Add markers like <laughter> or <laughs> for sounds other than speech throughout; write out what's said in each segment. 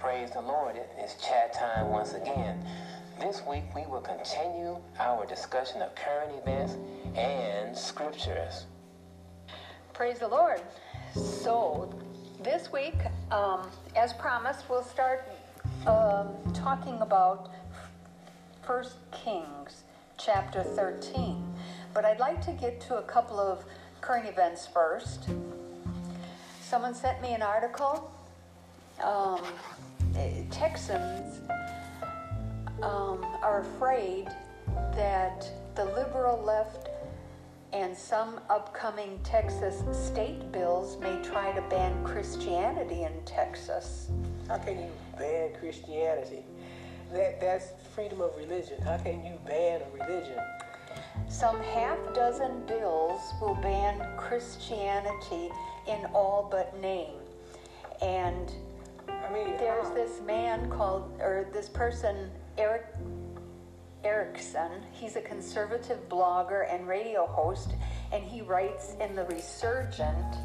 Praise the Lord. It is chat time once again. This week we will continue our discussion of current events and scriptures. Praise the Lord. So, this week, um, as promised, we'll start um, talking about First Kings chapter 13. But I'd like to get to a couple of current events first. Someone sent me an article. Um, Texans um, are afraid that the liberal left and some upcoming Texas state bills may try to ban Christianity in Texas. How can you ban Christianity? That, that's freedom of religion. How can you ban a religion? Some half dozen bills will ban Christianity in all but name. And Mean, there's how? this man called, or this person, Erick Erickson. He's a conservative blogger and radio host, and he writes in The Resurgent.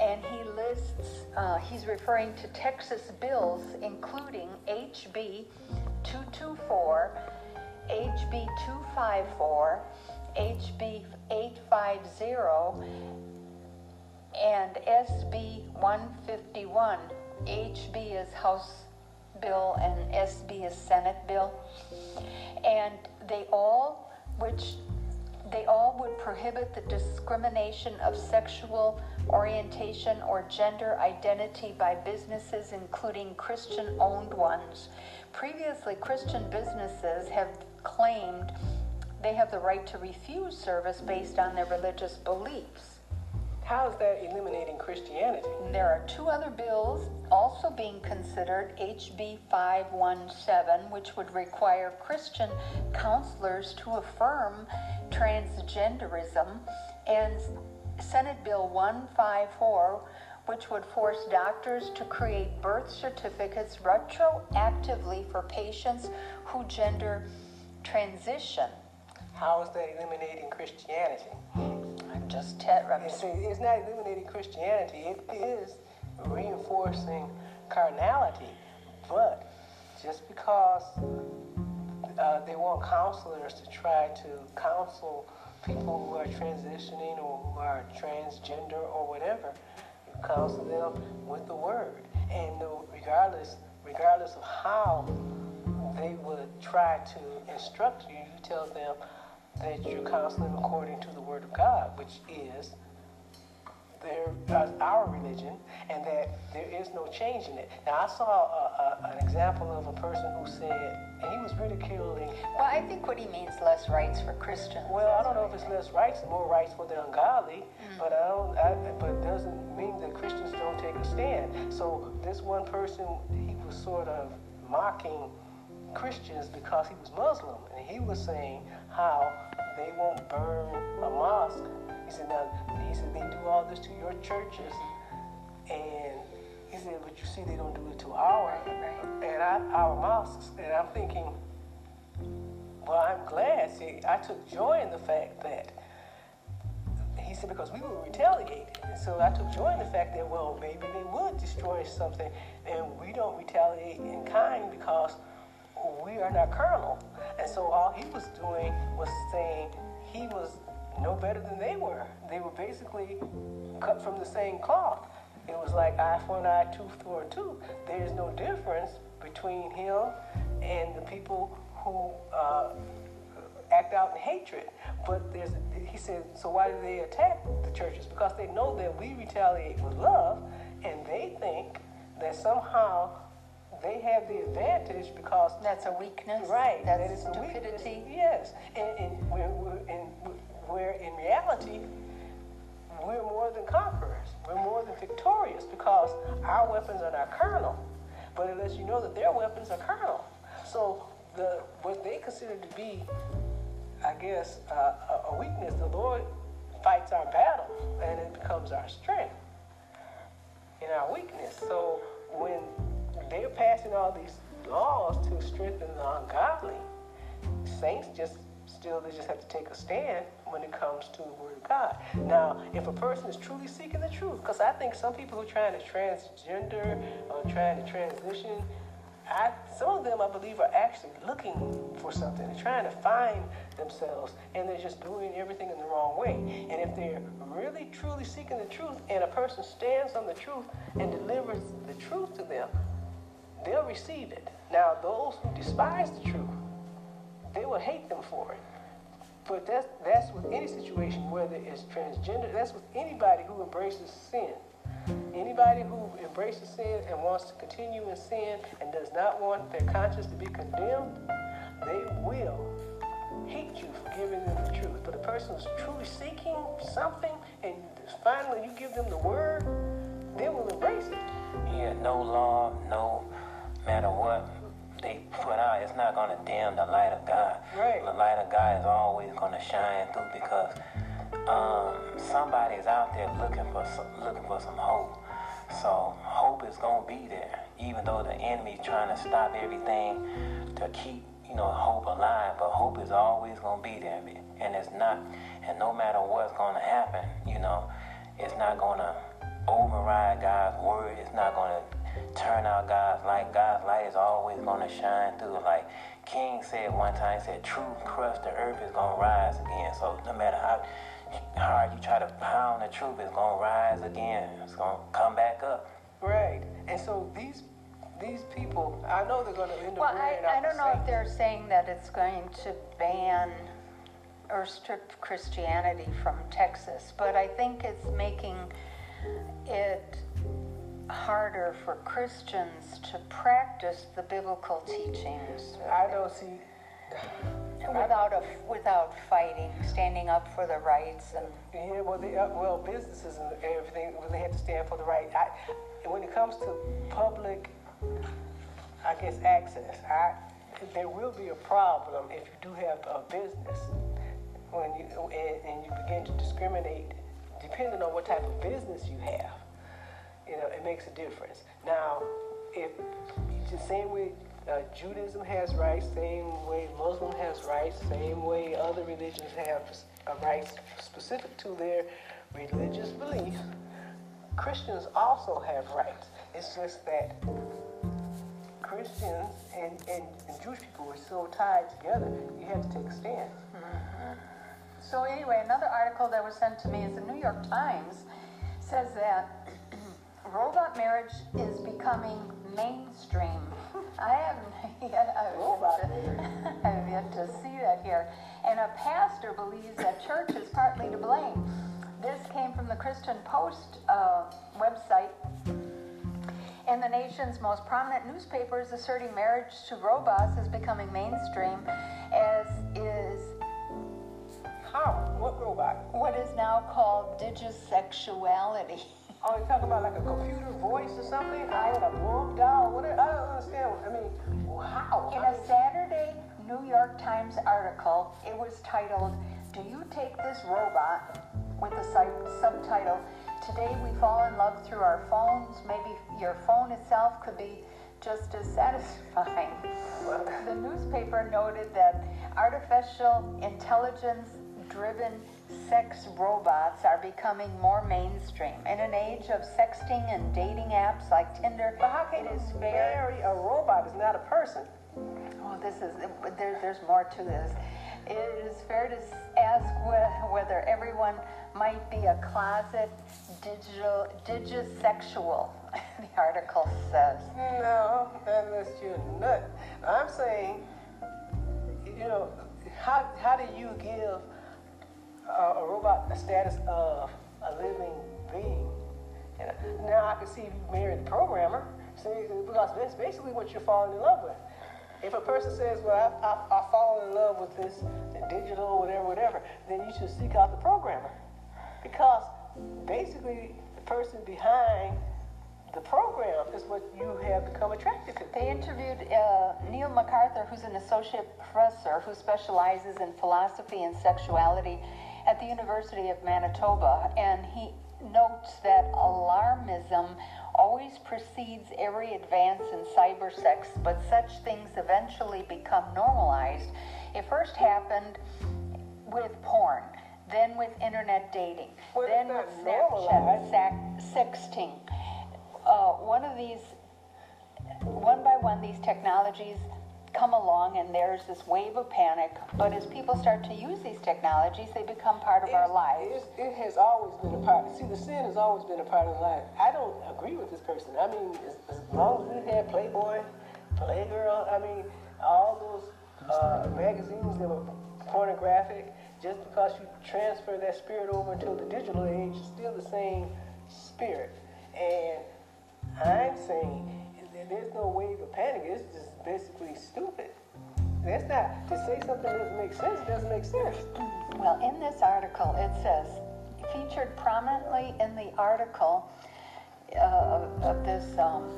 And he lists, uh, he's referring to Texas bills, including HB 224, HB 254, HB 850, and SB 151. HB is House bill and SB is Senate bill. And they all, which they all would prohibit the discrimination of sexual orientation or gender identity by businesses, including Christian owned ones. Previously, Christian businesses have claimed they have the right to refuse service based on their religious beliefs. How is that eliminating Christianity? There are two other bills also being considered HB 517, which would require Christian counselors to affirm transgenderism, and Senate Bill 154, which would force doctors to create birth certificates retroactively for patients who gender transition. How is that eliminating Christianity? Just te- I'm It's, it's not eliminating Christianity, it is reinforcing carnality. But just because uh, they want counselors to try to counsel people who are transitioning or who are transgender or whatever, you counsel them with the word. And regardless, regardless of how they would try to instruct you, you tell them that you're counseling according to the Word of God, which is their, uh, our religion, and that there is no change in it. Now, I saw a, a, an example of a person who said, and he was ridiculing. Well, I think what he means less rights for Christians. Well, I don't know if it's less rights, more rights for the ungodly, Mm. but I don't. I, but it doesn't mean that Christians don't take a stand. So this one person, he was sort of mocking Christians because he was Muslim, and he was saying how they won't burn a mosque. He said, now, he said, they do all this to your churches, and he said, but you see, they don't do it to our, and I, our mosques. And I'm thinking, well, I'm glad. See, I took joy in the fact that he said because we were retaliated. And so I took joy in the fact that well maybe they would destroy something and we don't retaliate in kind because we are not carnal. And so all he was doing was saying he was no better than they were. They were basically cut from the same cloth. It was like eye for an eye, tooth for a tooth. There is no difference between him and the people who uh, act out in hatred. But there's, he said, so why do they attack the churches? Because they know that we retaliate with love, and they think that somehow they have the advantage because That's a weakness. Right. That's that is a weakness. stupidity. Yes. And, and where, where, and where in reality, we're more than conquerors. We're more than victorious because our weapons are not carnal. But it lets you know that their weapons are carnal. So the what they consider to be, I guess, uh, a- a weakness, the Lord fights our battle, and it becomes our strength these laws to strengthen the ungodly, saints just still they just have to take a stand when it comes to the Word of God. Now, if a person is truly seeking the truth, because I think some people who are trying to transgender or trying to transition, I, some of them I believe are actually looking for something. They're trying to find themselves, and they're just doing everything in the wrong way. And if they're really truly seeking the truth, and a person stands on the truth and delivers the truth to them, they'll receive it. Now, those who despise the truth, they will hate them for it. But that's, that's with any situation, whether it's transgender, that's with anybody who embraces sin. Anybody who embraces sin and wants to continue in sin and does not want their conscience to be condemned, they will hate you for giving them the truth. But a person who's truly seeking something and finally you give them the word, they will embrace it. Yeah, no law, no matter what they put out, it's not going to dim the light of God. Right. The light of God is always going to shine through because um, somebody's out there looking for some, looking for some hope. So hope is going to be there, even though the enemy's trying to stop everything to keep you know hope alive. But hope is always going to be there, and it's not. And no matter what's going to happen, you know, it's not going to override God's word. It's not to turn out God's light. God's light is always going to shine through. Like King said one time, he said, truth crushed the earth is going to rise again. So no matter how hard you try to pound the truth, it's going to rise again. It's going to come back up. Right. And so these these people, I know they're going to end up Well, I, I don't know if they're saying that it's going to ban or strip Christianity from Texas, but I think it's making it harder for Christians to practice the biblical teachings I don't see. without a, without fighting, standing up for the rights and Yeah, well, they, uh, well, businesses and everything, well, they have to stand for the right. I, and when it comes to public, I guess access, I, there will be a problem if you do have a business when you and, and you begin to discriminate, depending on what type of business you have. You know, it makes a difference. Now, if the same way uh, Judaism has rights, same way Muslim has rights, same way other religions have uh, rights specific to their religious beliefs, Christians also have rights. It's just that Christians and, and, and Jewish people were so tied together, you had to take a stand. So anyway, another article that was sent to me is the New York Times says that robot marriage is becoming mainstream. I haven't yet, I have, yet to, I <laughs> have yet to see that here. And a pastor believes that church is partly to blame. This came from the Christian Post uh, website. And the nation's most prominent newspapers asserting marriage to robots is becoming mainstream, as is How? What robot? what is now called digisexuality. <laughs> Oh, you talking about like a computer voice or something? I had a up doll. What? I don't understand. I mean, how? In a Saturday New York Times article, it was titled, Do You Take This Robot? with the sub- subtitle, Today We Fall in Love Through Our Phones. Maybe your phone itself could be just as satisfying. The newspaper noted that artificial intelligence driven sex robots are becoming more mainstream. In an age of sexting and dating apps like Tinder, But how can it is you fair. marry a robot? It's not a person. Oh, this is, there, there's more to this. It is fair to ask whether everyone might be a closet digital, digisexual, <laughs> the article says. No, unless you're nut. I'm saying, you know, how, how do you give a, a robot a status of a living being? Know, now I can see if you married the programmer, because that's basically what you're falling in love with. If a person says, well, I, I, I fall in love with this the digital, whatever, whatever, then you should seek out the programmer. Because basically, the person behind the program is what you have become attracted to. They interviewed uh, Neil McArthur, who's an associate professor who specializes in philosophy and sexuality at the University of Manitoba, and he notes that alarmism always precedes every advance in cybersex, but such things eventually become normalized. It first happened with porn. then with internet dating, Well, then with Snapchat, sac- sexting. Uh, one of these, one by one, these technologies come along and there's this wave of panic. But as people start to use these technologies, they become part of our lives. It has always been a part. See, the sin has always been a part of life. I don't agree with this person. I mean, as, as long as we had Playboy, Playgirl, I mean, all those uh, magazines that were pornographic, just because you transfer that spirit over into the digital age, it's still the same spirit. And I'm saying that there's no wave of panic. It's just basically stupid. That's not to say something doesn't make sense. It doesn't make sense. Well, in this article, it says, featured prominently in the article uh, of, this, um,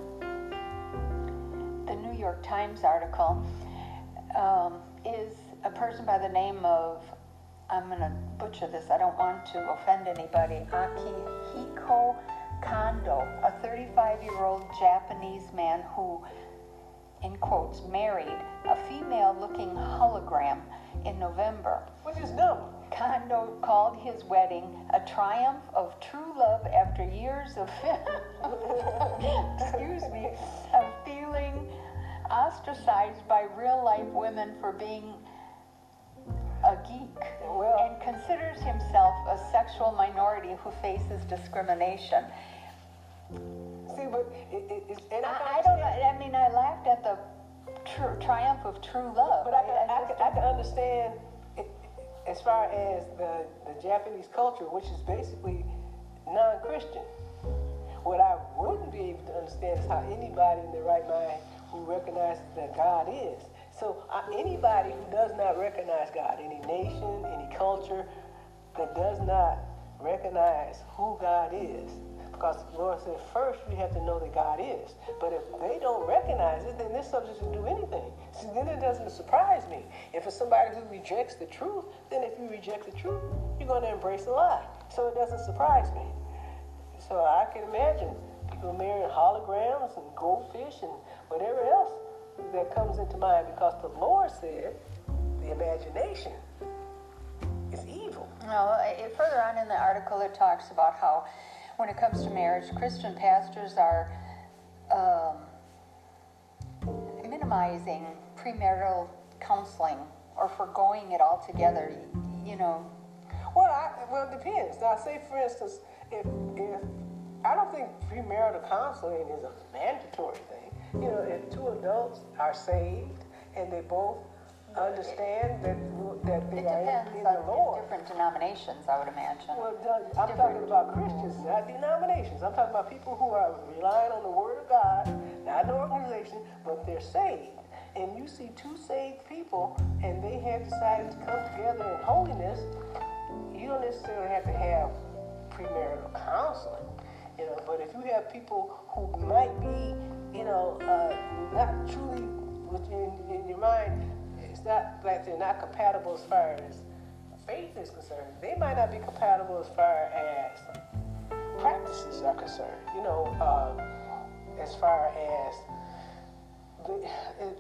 the New York Times article, um, is a person by the name of, I'm going to butcher this, I don't want to offend anybody, Akihiko Kondo, a 35 year old Japanese man who in quotes, married a female looking hologram in November. Which is dumb. Kondo called his wedding a triumph of true love after years of, <laughs> excuse me, of feeling ostracized by real life women for being a geek and considers himself a sexual minority who faces discrimination. See, but it, it, it's, and I, I, I don't know, I mean, I laughed at the tr- triumph of true love. But I, can, I, just can, I can understand it, as far as the, the Japanese culture, which is basically non-Christian. What I wouldn't be able to understand is how anybody in their right mind who recognizes that God is. So uh, anybody who does not recognize God, any nation, any culture that does not recognize who God is, because Lord said first we have to know that God is. But if they don't recognize it, then they're subject to do anything. See, then it doesn't surprise me. If it's somebody who rejects the truth, then if you reject the truth, you're going to embrace a lie. So it doesn't surprise me. So I can imagine people marrying holograms and goldfish and whatever else that comes into mind because the Lord said the imagination is evil. No, it, further on in the article, it talks about how, when it comes to marriage, Christian pastors are um, minimizing premarital counseling or foregoing it altogether. You know, Well, I, well, it depends. Now, say for instance, if if I don't think premarital counseling is a mandatory thing. You know, if two adults are saved and they both understand that that they it are depends in, on the Lord. different denominations, I would imagine. Well, Doug, I'm talking about Christians, not denominations. I'm talking about people who are relying on the Word of God, not an organization, but they're saved. And you see two saved people, and they have decided to come together in holiness. You don't necessarily have to have premarital counseling, you know. But if you have people who might be, you know, uh, not truly within in your mind, not that they're not compatible as far as faith is concerned, they might not be compatible as far as practices are concerned. You know, uh, as far as the,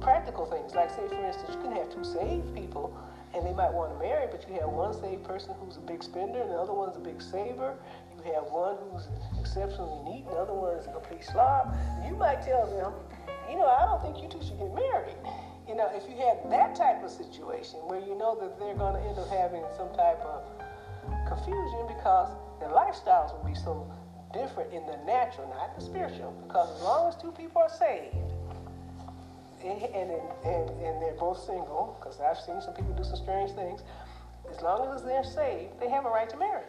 practical things, like say for instance, you can have two saved people, and they might want to marry, but you have one saved person who's a big spender, and the other one's a big saver. You have one who's exceptionally neat, and the other one is a complete slob. You might tell them, you know, I don't think you two should get married. You know, if you had that type of situation where you know that they're going to end up having some type of confusion because their lifestyles will be so different in the natural, not the spiritual. Because as long as two people are saved, and, and, and, and they're both single, because I've seen some people do some strange things, as long as they're saved, they have a right to marry.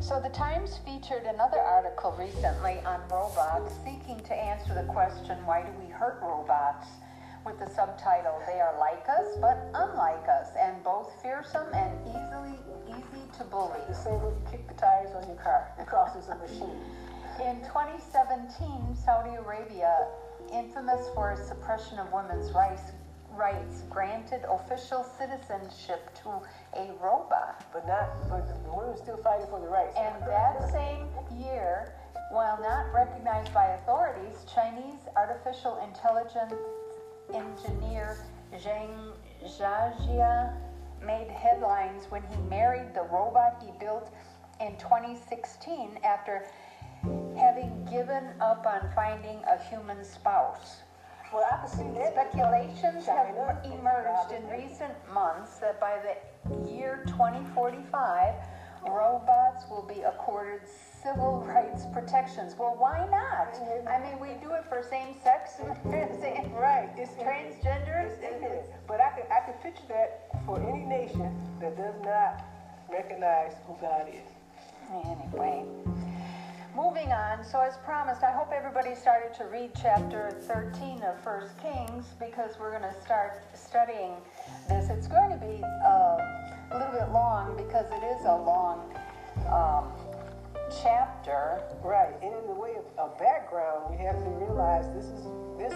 So the Times featured another article recently on robots seeking to answer the question, why do we hurt robots? With the subtitle, they are like us but unlike us and both fearsome and easily easy to bully. The same way you kick the tires on your car because it's a machine. In 2017, Saudi Arabia, infamous for its suppression of women's rights, rights granted official citizenship to a robot. But not, but the women's still fighting for the rights. And that same year, while not recognized by authorities, Chinese artificial intelligence engineer Zheng Jiajia made headlines when he married the robot he built in 2016 after having given up on finding a human spouse. Well. Speculations have emerged in recent months that by the year 2045, robots will be accorded civil rights protections. Well, why not? I mean, we do it for same-sex, <laughs> Right, it's transgenders. It is. But I can, I can picture that for any nation that does not recognize who God is. Anyway, moving on. So as promised, I hope everybody started to read chapter 13 of First Kings because we're going to start studying this. It's going to be uh, a little bit long because it is a long um, chapter. Right, and in the way of, of background, you have to realize this is this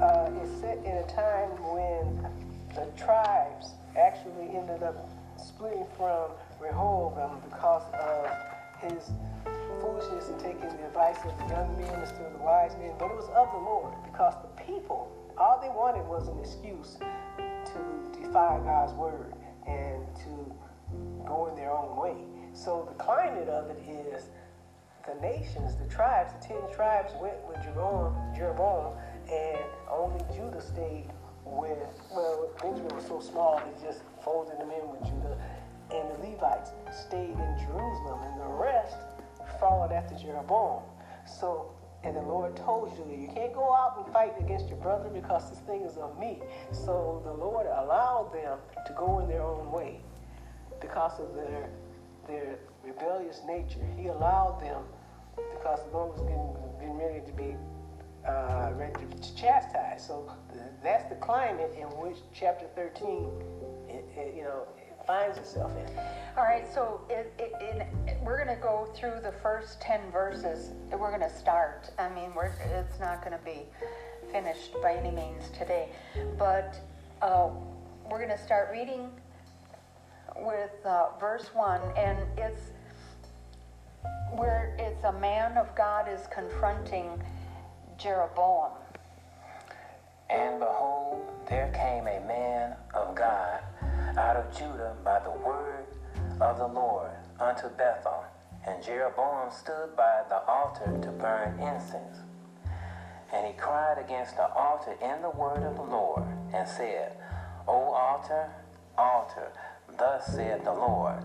uh, is set in a time when the tribes actually ended up splitting from Rehoboam because of his foolishness in taking the advice of the young men instead of the wise men. But it was of the Lord because the people, all they wanted was an excuse to defy God's word and to go in their own way. So the climate of it is the nations, the tribes, the ten tribes went with Jeroboam, Jeroboam and only Judah stayed with, well, Benjamin was so small, they just folded him in with Judah. And the Levites stayed in Jerusalem, and the rest followed after Jeroboam. So, and the Lord told Judah, you can't go out and fight against your brother because this thing is of me. So the Lord allowed them to go in their own way because of their their rebellious nature. He allowed them because the Lord was getting, getting ready to be uh, ready to chastise. So that's the climate in which chapter 13, it, it, you know, it finds itself in. All right, so it, we're going to go through the first 10 verses. We're going to start. I mean, it's not going to be finished by any means today. But uh, we're going to start reading with uh, verse 1, and it's where it's a man of God is confronting Jeroboam. And behold, there came a man of God out of Judah by the word of the Lord unto Bethel. And Jeroboam stood by the altar to burn incense. And he cried against the altar in the word of the Lord, and said, O altar, altar, thus saith the Lord,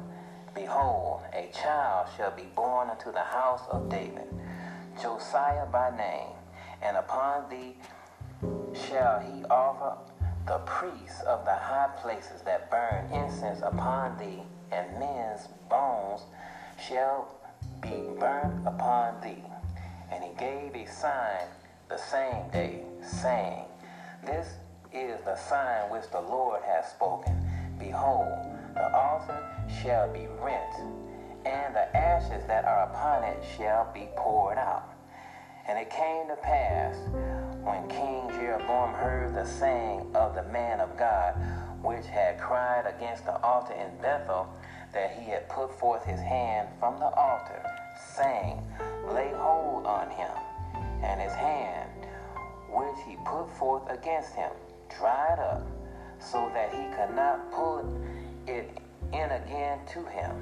Behold, a child shall be born unto the house of David, Josiah by name, and upon thee shall he offer the priests of the high places that burn incense upon thee, and men's bones shall be burnt upon thee. And he gave a sign the same day, saying, This is the sign which the Lord hath spoken. Behold, the altar shall be rent, and the ashes that are upon it shall be poured out. And it came to pass, when King Jeroboam heard the saying of the man of God, which had cried against the altar in Bethel, that he had put forth his hand from the altar, saying, Lay hold on him. And his hand, which he put forth against him, dried up, so that he could not put it in again to him.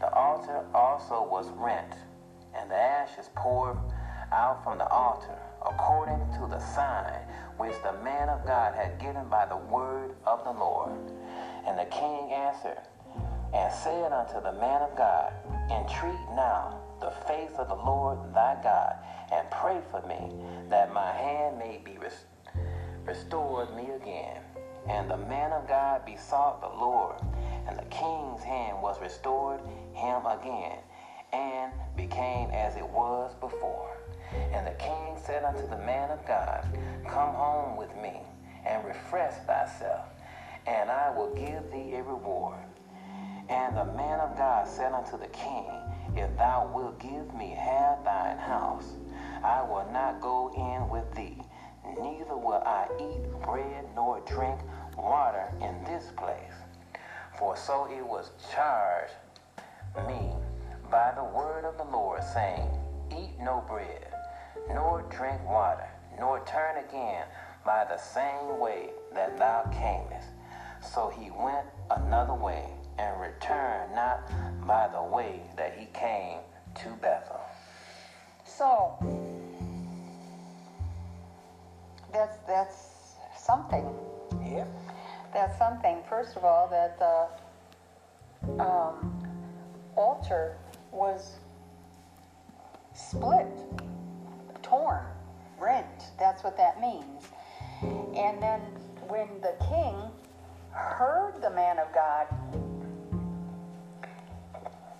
The altar also was rent, and the ashes poured out from the altar, according to the sign which the man of God had given by the word of the Lord. And the king answered and said unto the man of God, Entreat now the face of the Lord thy God, and pray for me, that my hand may be res- restored me again. And the man of God besought the Lord, and the king's hand was restored him again, and became as it was before. And the king said unto the man of God, Come home with me, and refresh thyself, and I will give thee a reward. And the man of God said unto the king, If thou wilt give me half thine house, I will not go in with thee, neither will I eat bread nor drink water in this place. For so it was charged me by the word of the Lord, saying, Eat no bread, nor drink water, nor turn again by the same way that thou camest. So he went another way and returned not by the way that he came to Bethel. So that's that's something. Yep. That's something. First of all, that the um, altar was split, torn, rent. That's what that means. And then when the king heard the man of God,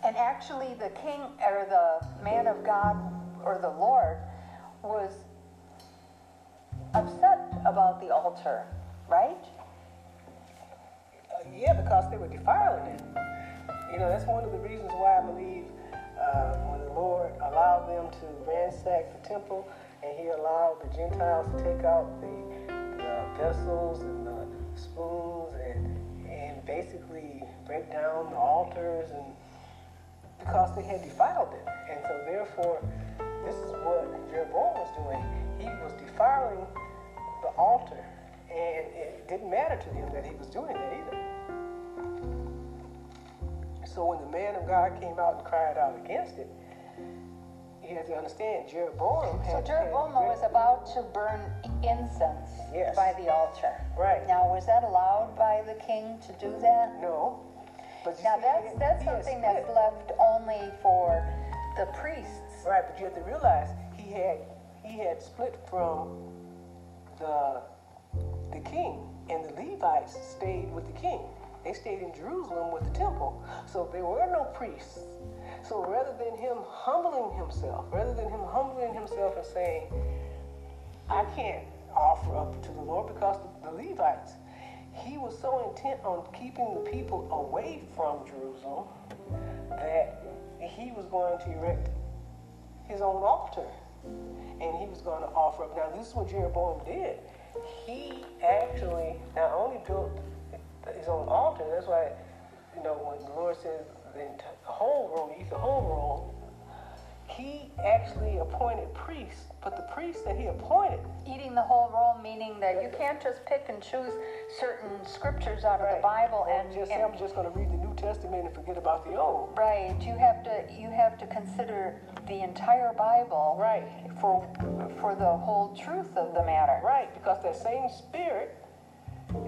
and actually the king or the man of God or the Lord was upset about the altar, right? Uh, yeah, because they were defiling it. You know, that's one of the reasons why I believe uh, when the Lord allowed them to ransack the temple and He allowed the Gentiles to take out the, the vessels and the spoons and, and basically break down the altars and because they had defiled it. And so therefore, this is what Jeroboam was doing. He was defiling the altar. And it didn't matter to him that he was doing that either. So when the man of God came out and cried out against it, you have to understand Jeroboam So Jeroboam had- was about to burn incense Yes. by the altar. Right. Now, was that allowed by the king to do that? No. But Now, see, that's, that's something that's left only for the priests. Right, but you have to realize he had he had split from the the king, and the Levites stayed with the king. They stayed in Jerusalem with the temple. So there were no priests. So rather than him humbling himself, rather than him humbling himself and saying, I can't offer up to the Lord because the Levites, he was so intent on keeping the people away from Jerusalem that he was going to erect his own altar. And he was going to offer up. Now, this is what Jeroboam did. He actually not only built his own altar, that's why, you know, when the Lord says the, whole room, eat the whole room, he actually appointed priests. But the priests that he appointed, Eating the whole roll, meaning that you can't just pick and choose certain scriptures out of the Bible or and, just say, and I'm just going to read Testament and forget about the Old. right. You have to you have to consider the entire Bible Right. for for the whole truth of the matter. Right, because that same spirit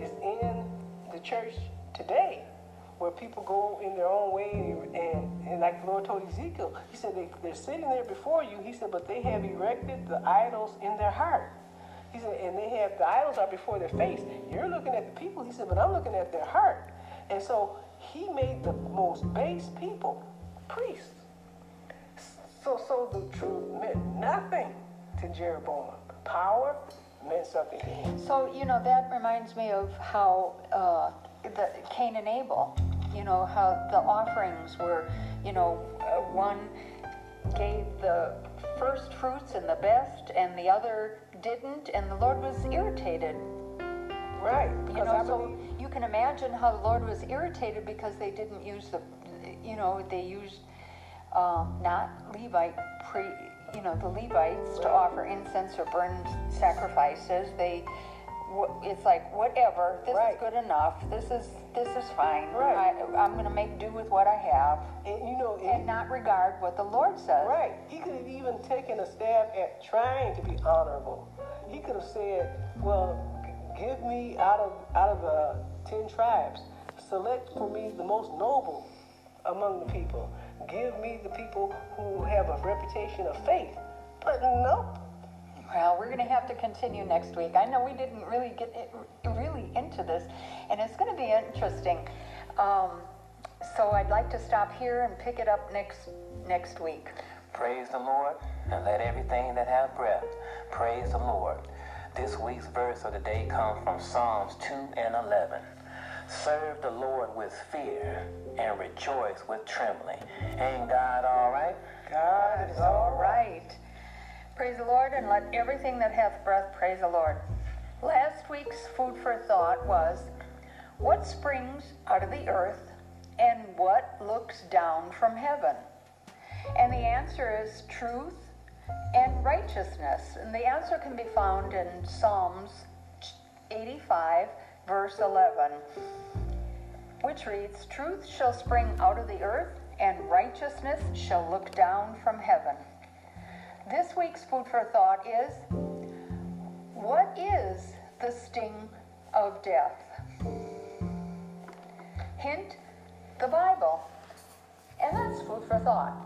is in the church today, where people go in their own way, and, and like the Lord told Ezekiel, He said they, they're sitting there before you. He said, but they have erected the idols in their heart. He said, and they have the idols are before their face. You're looking at the people. He said, but I'm looking at their heart. And so He made the most base people priests. So, so the truth meant nothing to Jeroboam. Power meant something to him. So you know that reminds me of how uh, the Cain and Abel. You know how the offerings were. You know, uh, one gave the first fruits and the best, and the other didn't, and the Lord was irritated. Right. You know, I so believe, you can imagine how the Lord was irritated because they didn't use the, you know, they used um, not Levite pre, you know, the Levites to offer incense or burn sacrifices. They, it's like whatever. This Right. is good enough. This is this is fine. Right. I, I'm going to make do with what I have and you know, and it, not regard what the Lord says. right. He could have even taken a stab at trying to be honorable. He could have said, "Well, give me out of out of the ten tribes, select for me the most noble among the people. Give me the people who have a reputation of faith." But no, Well, we're going to have to continue next week. I know we didn't really get it, really into this, and it's going to be interesting. Um, so I'd like to stop here and pick it up next next week. Praise the Lord, and let everything that have breath praise the Lord. This week's verse of the day comes from Psalms 2 and 11. Serve the Lord with fear and rejoice with trembling. Ain't God all right? God is all right. Praise the Lord, and let everything that hath breath praise the Lord. Last week's food for thought was what springs out of the earth and what looks down from heaven? And the answer is truth and righteousness. And the answer can be found in Psalms 85, verse 11, which reads Truth shall spring out of the earth, and righteousness shall look down from heaven. This week's food for thought is What is the sting of death? Hint, the Bible. And that's food for thought.